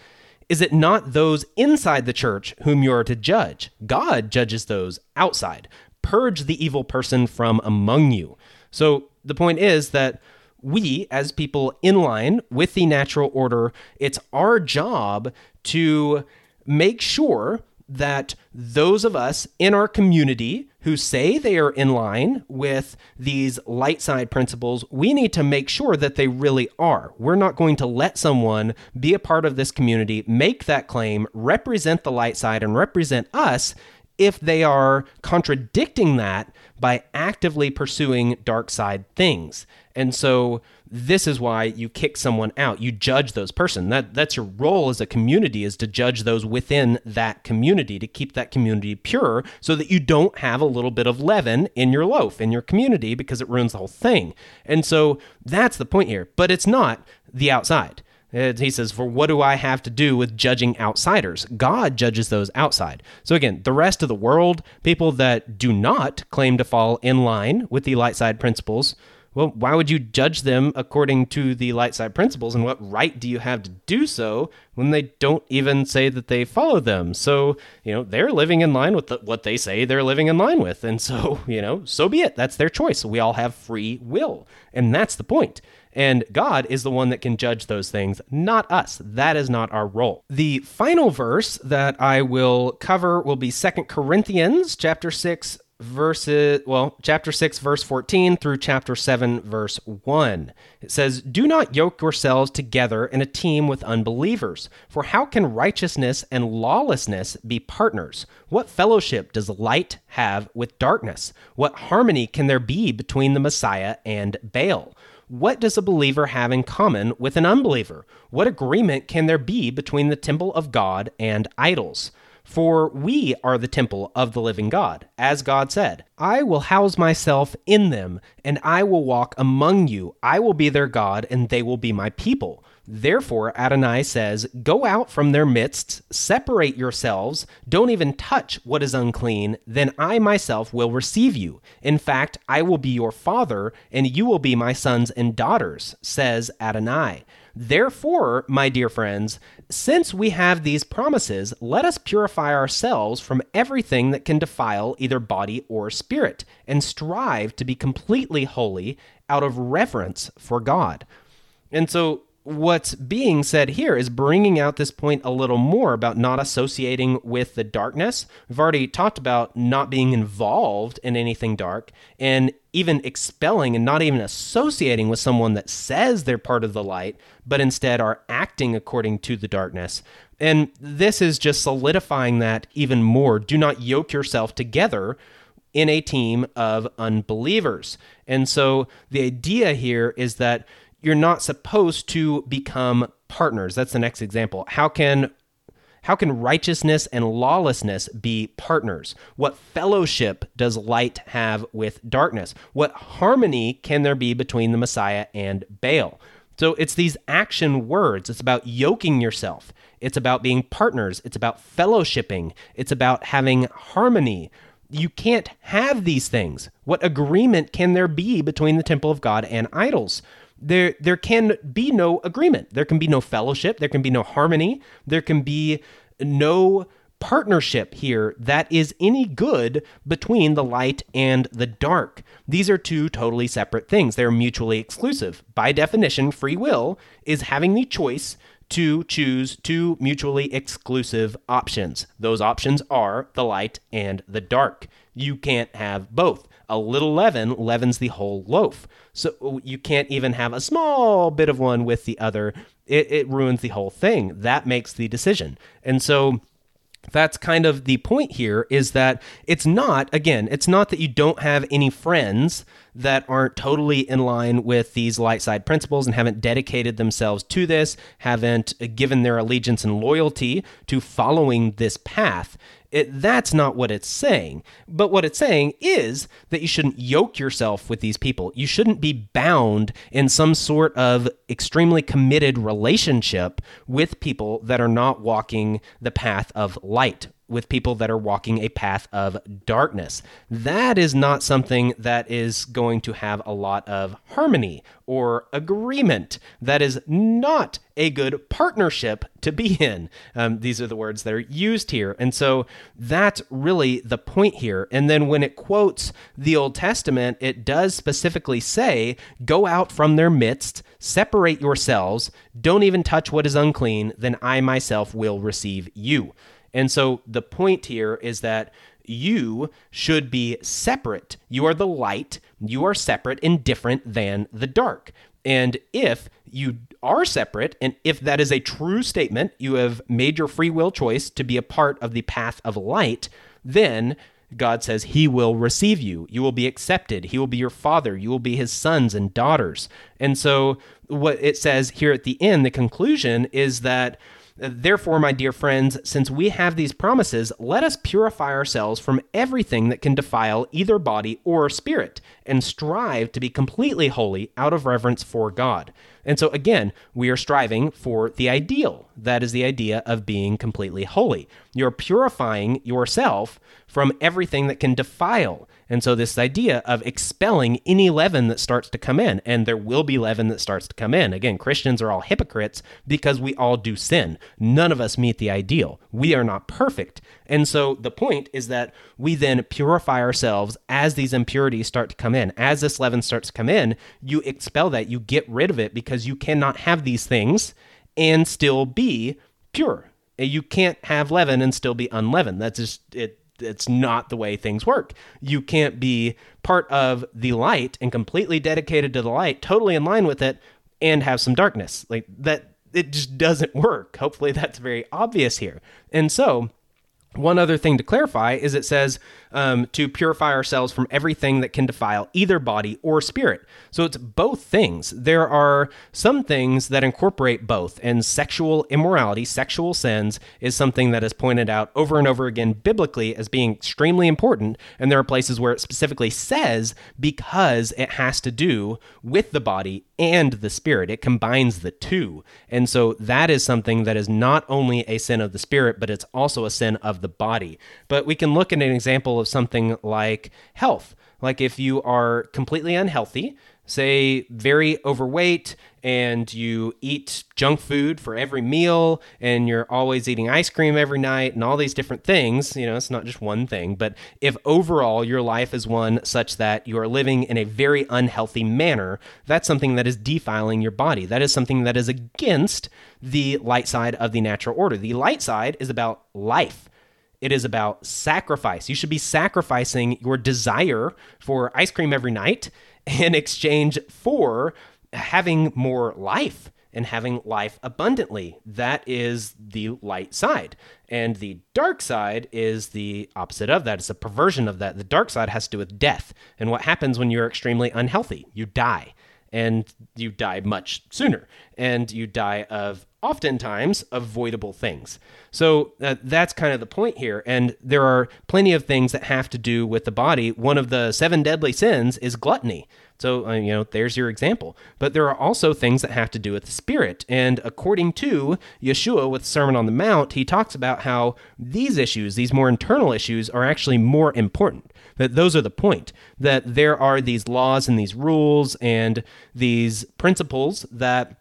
Speaker 1: Is it not those inside the church whom you are to judge? God judges those outside. Purge the evil person from among you. So the point is that we, as people in line with the natural order, it's our job to make sure that those of us in our community who say they are in line with these light side principles, we need to make sure that they really are. We're not going to let someone be a part of this community, make that claim, represent the light side, and represent us if they are contradicting that by actively pursuing dark side things. And so this is why you kick someone out. You judge those person. That that's your role as a community is to judge those within that community to keep that community pure so that you don't have a little bit of leaven in your loaf in your community because it ruins the whole thing. And so that's the point here. But it's not the outside. Uh, he says, For what do I have to do with judging outsiders? God judges those outside. So, again, the rest of the world, people that do not claim to fall in line with the light side principles, well, why would you judge them according to the light side principles? And what right do you have to do so when they don't even say that they follow them? So, you know, they're living in line with the, what they say they're living in line with. And so, you know, so be it. That's their choice. We all have free will. And that's the point. And God is the one that can judge those things, not us. That is not our role. The final verse that I will cover will be Second Corinthians chapter 6 verses well chapter 6 verse 14 through chapter 7 verse 1 it says do not yoke yourselves together in a team with unbelievers for how can righteousness and lawlessness be partners what fellowship does light have with darkness what harmony can there be between the messiah and baal what does a believer have in common with an unbeliever? What agreement can there be between the temple of God and idols? For we are the temple of the living God, as God said, I will house myself in them, and I will walk among you. I will be their God, and they will be my people. Therefore, Adonai says, Go out from their midst, separate yourselves, don't even touch what is unclean, then I myself will receive you. In fact, I will be your father, and you will be my sons and daughters, says Adonai. Therefore, my dear friends, since we have these promises, let us purify ourselves from everything that can defile either body or spirit, and strive to be completely holy out of reverence for God. And so, what's being said here is bringing out this point a little more about not associating with the darkness. We've already talked about not being involved in anything dark and even expelling and not even associating with someone that says they're part of the light, but instead are acting according to the darkness. And this is just solidifying that even more. Do not yoke yourself together in a team of unbelievers. And so the idea here is that you're not supposed to become partners. That's the next example. How can how can righteousness and lawlessness be partners? What fellowship does light have with darkness? What harmony can there be between the Messiah and Baal? So it's these action words. It's about yoking yourself. It's about being partners. It's about fellowshipping. It's about having harmony. You can't have these things. What agreement can there be between the temple of God and idols? There there can be no agreement. There can be no fellowship, there can be no harmony, there can be no partnership here that is any good between the light and the dark. These are two totally separate things. They're mutually exclusive. By definition, free will is having the choice to choose two mutually exclusive options. Those options are the light and the dark. You can't have both a little leaven leavens the whole loaf. So oh, you can't even have a small bit of one with the other. It, it ruins the whole thing. That makes the decision. And so that's kind of the point here is that it's not again it's not that you don't have any friends that aren't totally in line with these light side principles and haven't dedicated themselves to this haven't given their allegiance and loyalty to following this path It, that's not what it's saying. But what it's saying is that you shouldn't yoke yourself with these people. You shouldn't be bound in some sort of extremely committed relationship with people that are not walking the path of light with people that are walking a path of darkness. That is not something that is going to have a lot of harmony or agreement. That is not a good partnership to be in. Um, these are the words that are used here. And so that's really the point here. And then when it quotes the Old Testament, it does specifically say, Go out from their midst, separate yourselves, don't even touch what is unclean, then I myself will receive you. And so the point here is that you should be separate. You are the light. You are separate and different than the dark. And if you are separate, and if that is a true statement, you have made your free will choice to be a part of the path of light, then God says he will receive you. You will be accepted. He will be your father. You will be his sons and daughters. And so, what it says here at the end, the conclusion is that Therefore, my dear friends, since we have these promises, let us purify ourselves from everything that can defile either body or spirit, and strive to be completely holy out of reverence for God. And so, again, we are striving for the ideal. That is the idea of being completely holy. You're purifying yourself from everything that can defile. And so, this idea of expelling any leaven that starts to come in, and there will be leaven that starts to come in. Again, Christians are all hypocrites because we all do sin. None of us meet the ideal. We are not perfect. And so, the point is that we then purify ourselves as these impurities start to come in. As this leaven starts to come in, you expel that, you get rid of it because you cannot have these things and still be pure. You can't have leaven and still be unleavened. That's just it it's not the way things work. You can't be part of the light and completely dedicated to the light, totally in line with it, and have some darkness. Like that, it just doesn't work. Hopefully, that's very obvious here. And so, one other thing to clarify is it says um, to purify ourselves from everything that can defile either body or spirit. So it's both things. There are some things that incorporate both, and sexual immorality, sexual sins, is something that is pointed out over and over again biblically as being extremely important. And there are places where it specifically says because it has to do with the body and the spirit. It combines the two. And so that is something that is not only a sin of the spirit, but it's also a sin of the body. But we can look at an example of something like health. Like if you are completely unhealthy, say very overweight and you eat junk food for every meal and you're always eating ice cream every night and all these different things, you know, it's not just one thing, but if overall your life is one such that you are living in a very unhealthy manner, that's something that is defiling your body. That is something that is against the light side of the natural order. The light side is about life. It is about sacrifice. You should be sacrificing your desire for ice cream every night in exchange for having more life and having life abundantly. That is the light side. And the dark side is the opposite of that. It's a perversion of that. The dark side has to do with death. And what happens when you're extremely unhealthy? You die. And you die much sooner. And you die of oftentimes avoidable things. So uh, that's kind of the point here. And there are plenty of things that have to do with the body. One of the seven deadly sins is gluttony. So, uh, you know, there's your example. But there are also things that have to do with the spirit. And according to Yeshua with Sermon on the Mount, he talks about how these issues, these more internal issues, are actually more important. That those are the point. That there are these laws and these rules and these principles that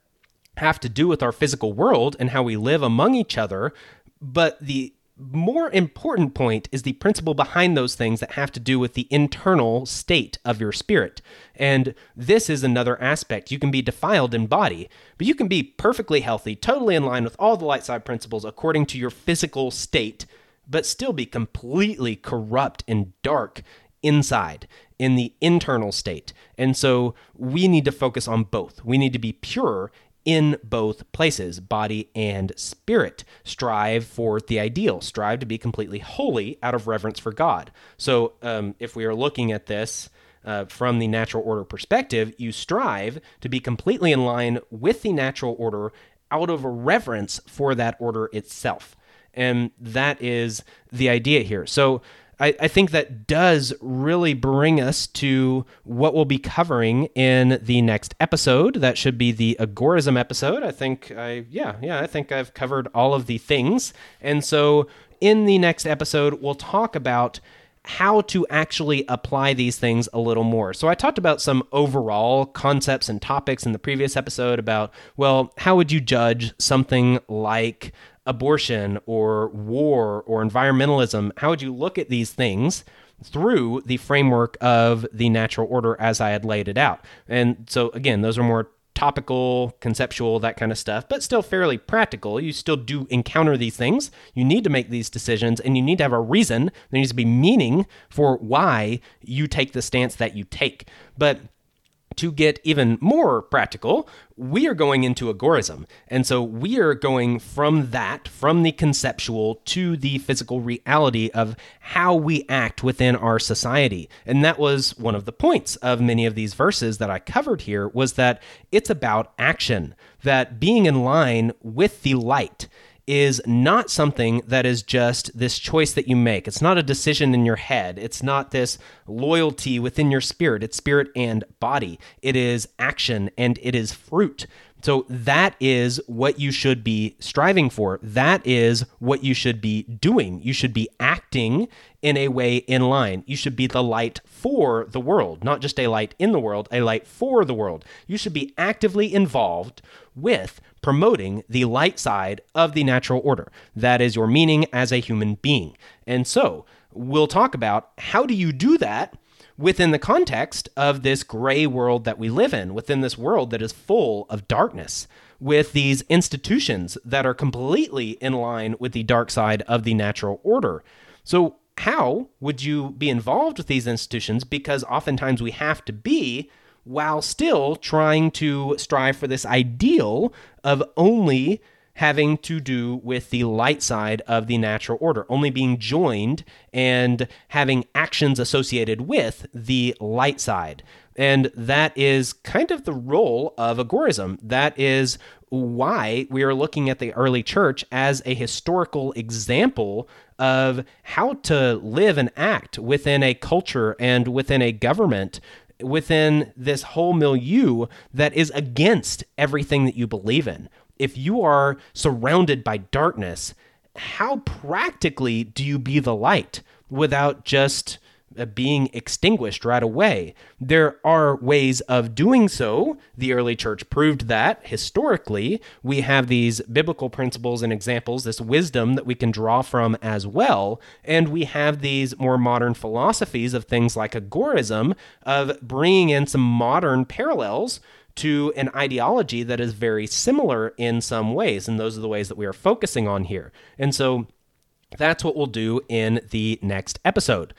Speaker 1: have to do with our physical world and how we live among each other. But the more important point is the principle behind those things that have to do with the internal state of your spirit. And this is another aspect. You can be defiled in body, but you can be perfectly healthy, totally in line with all the light side principles according to your physical state, but still be completely corrupt and dark inside in the internal state. And so we need to focus on both. We need to be pure in both places, body and spirit. Strive for the ideal. Strive to be completely holy out of reverence for God. So, um, if we are looking at this uh, from the natural order perspective, you strive to be completely in line with the natural order out of a reverence for that order itself. And that is the idea here. So I, I think that does really bring us to what we'll be covering in the next episode. That should be the agorism episode. I think I, yeah, yeah, I think I've covered all of the things. And so in the next episode, we'll talk about how to actually apply these things a little more. So, I talked about some overall concepts and topics in the previous episode about, well, how would you judge something like abortion or war or environmentalism, how would you look at these things through the framework of the natural order as I had laid it out? And so, again, those are more topical, conceptual, that kind of stuff, but still fairly practical. You still do encounter these things. You need to make these decisions and you need to have a reason. There needs to be meaning for why you take the stance that you take. But to get even more practical, we are going into agorism. And so we are going from that, from the conceptual to the physical reality of how we act within our society. And that was one of the points of many of these verses that I covered here was that it's about action, that being in line with the light is not something that is just this choice that you make. It's not a decision in your head. It's not this loyalty within your spirit. It's spirit and body. It is action and it is fruit. So that is what you should be striving for. That is what you should be doing. You should be acting in a way in line. You should be the light for the world, not just a light in the world, a light for the world. You should be actively involved with promoting the light side of the natural order. That is your meaning as a human being. And so we'll talk about how do you do that within the context of this gray world that we live in, within this world that is full of darkness, with these institutions that are completely in line with the dark side of the natural order. So, how would you be involved with these institutions? Because oftentimes we have to be while still trying to strive for this ideal of only having to do with the light side of the natural order, only being joined and having actions associated with the light side. And that is kind of the role of agorism. That is why we are looking at the early church as a historical example of how to live and act within a culture and within a government within this whole milieu that is against everything that you believe in. If you are surrounded by darkness, how practically do you be the light without just Uh, being extinguished right away. There are ways of doing so. The early church proved that historically. We have these biblical principles and examples, this wisdom that we can draw from as well. And we have these more modern philosophies of things like agorism, of bringing in some modern parallels to an ideology that is very similar in some ways. And those are the ways that we are focusing on here. And so that's what we'll do in the next episode.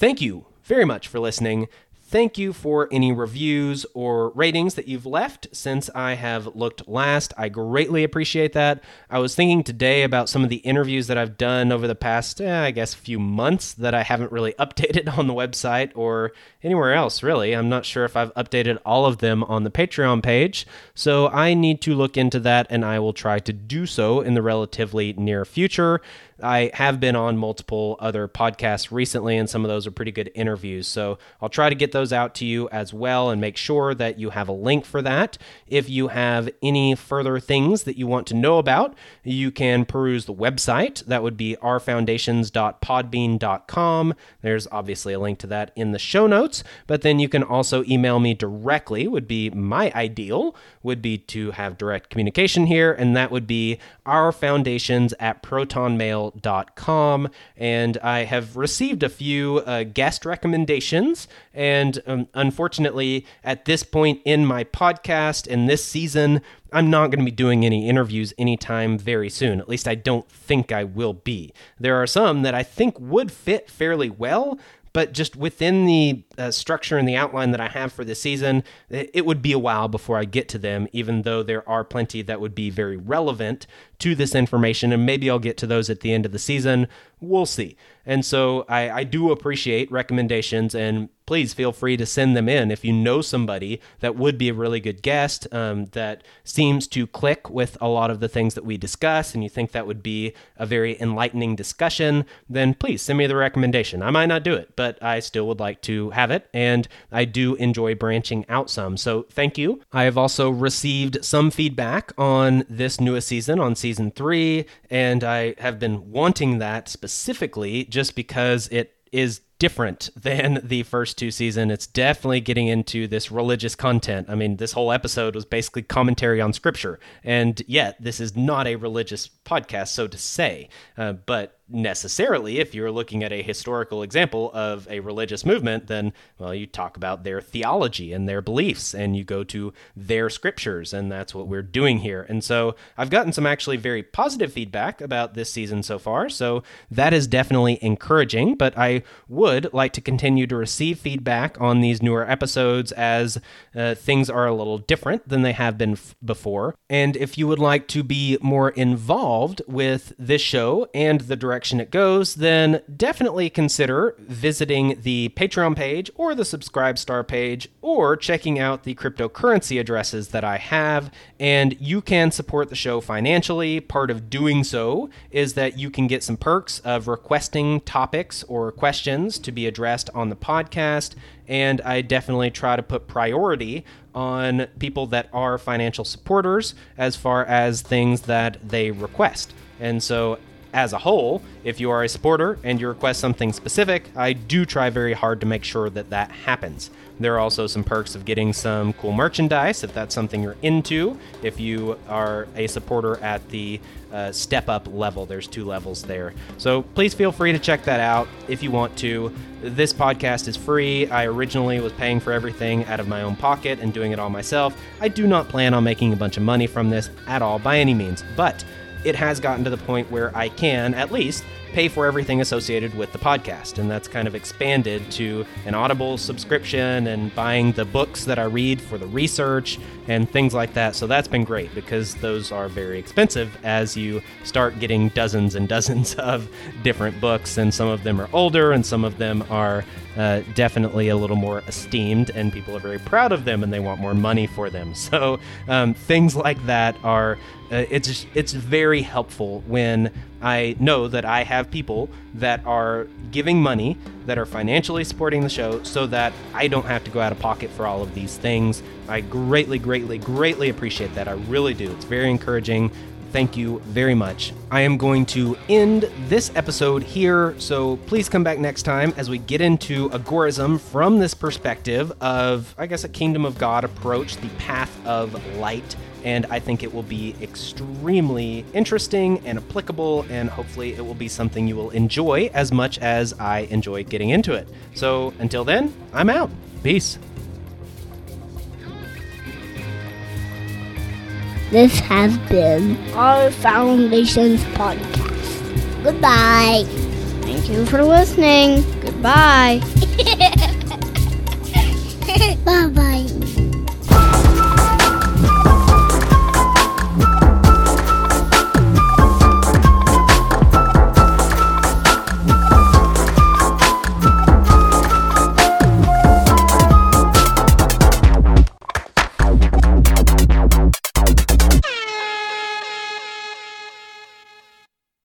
Speaker 1: Thank you very much for listening. Thank you for any reviews or ratings that you've left since I have looked last. I greatly appreciate that. I was thinking today about some of the interviews that I've done over the past, eh, I guess, few months that I haven't really updated on the website or anywhere else, really. I'm not sure if I've updated all of them on the Patreon page. So I need to look into that and I will try to do so in the relatively near future. I have been on multiple other podcasts recently, and some of those are pretty good interviews. So I'll try to get those out to you as well and make sure that you have a link for that. If you have any further things that you want to know about, you can peruse the website. That would be ourfoundations.podbean.com. There's obviously a link to that in the show notes, but then you can also email me directly, would be my ideal, would be to have direct communication here, and that would be ourfoundations at protonmail gmail.com. And I have received a few uh, guest recommendations. And um, unfortunately, at this point in my podcast in this season, I'm not going to be doing any interviews anytime very soon. At least I don't think I will be. There are some that I think would fit fairly well, but just within the uh, structure and the outline that I have for this season, it would be a while before I get to them, even though there are plenty that would be very relevant to this information. And maybe I'll get to those at the end of the season. We'll see. And so I, I do appreciate recommendations and please feel free to send them in if you know somebody that would be a really good guest um, that seems to click with a lot of the things that we discuss and you think that would be a very enlightening discussion, then please send me the recommendation. I might not do it, but I still would like to have it. And I do enjoy branching out some. So thank you. I have also received some feedback on this newest season, on season three, and I have been wanting that specifically just because it is different than the first two season. It's definitely getting into this religious content. I mean, this whole episode was basically commentary on scripture, and yet this is not a religious podcast, so to say. Uh, but necessarily, if you're looking at a historical example of a religious movement, then, well, you talk about their theology and their beliefs, and you go to their scriptures, and that's what we're doing here. And so I've gotten some actually very positive feedback about this season so far, so that is definitely encouraging, but I would like to continue to receive feedback on these newer episodes as uh, things are a little different than they have been f- before. And if you would like to be more involved with this show and the direction direction it goes, then definitely consider visiting the Patreon page or the Subscribe Star page or checking out the cryptocurrency addresses that I have. And you can support the show financially. Part of doing so is that you can get some perks of requesting topics or questions to be addressed on the podcast. And I definitely try to put priority on people that are financial supporters as far as things that they request. And so as a whole, if you are a supporter and you request something specific, I do try very hard to make sure that that happens. There are also some perks of getting some cool merchandise if that's something you're into. If you are a supporter at the uh, step up level, there's two levels there. So please feel free to check that out if you want to. This podcast is free. I originally was paying for everything out of my own pocket and doing it all myself. I do not plan on making a bunch of money from this at all by any means, but it has gotten to the point where I can, at least, pay for everything associated with the podcast. And that's kind of expanded to an Audible subscription and buying the books that I read for the research and things like that. So that's been great because those are very expensive as you start getting dozens and dozens of different books. And some of them are older and some of them are uh, definitely a little more esteemed, and people are very proud of them and they want more money for them. So um, things like that are uh, it's it's very helpful when I know that I have people that are giving money that are financially supporting the show so that I don't have to go out of pocket for all of these things. I greatly, greatly, greatly appreciate that. I really do. It's very encouraging. Thank you very much. I am going to end this episode here, so please come back next time as we get into agorism from this perspective of, I guess, a kingdom of God approach, the path of light and I think it will be extremely interesting and applicable, and hopefully, it will be something you will enjoy as much as I enjoy getting into it. So, until then, I'm out. Peace.
Speaker 2: This has been our Foundations podcast. Goodbye.
Speaker 3: Thank you for listening. Goodbye.
Speaker 2: bye bye.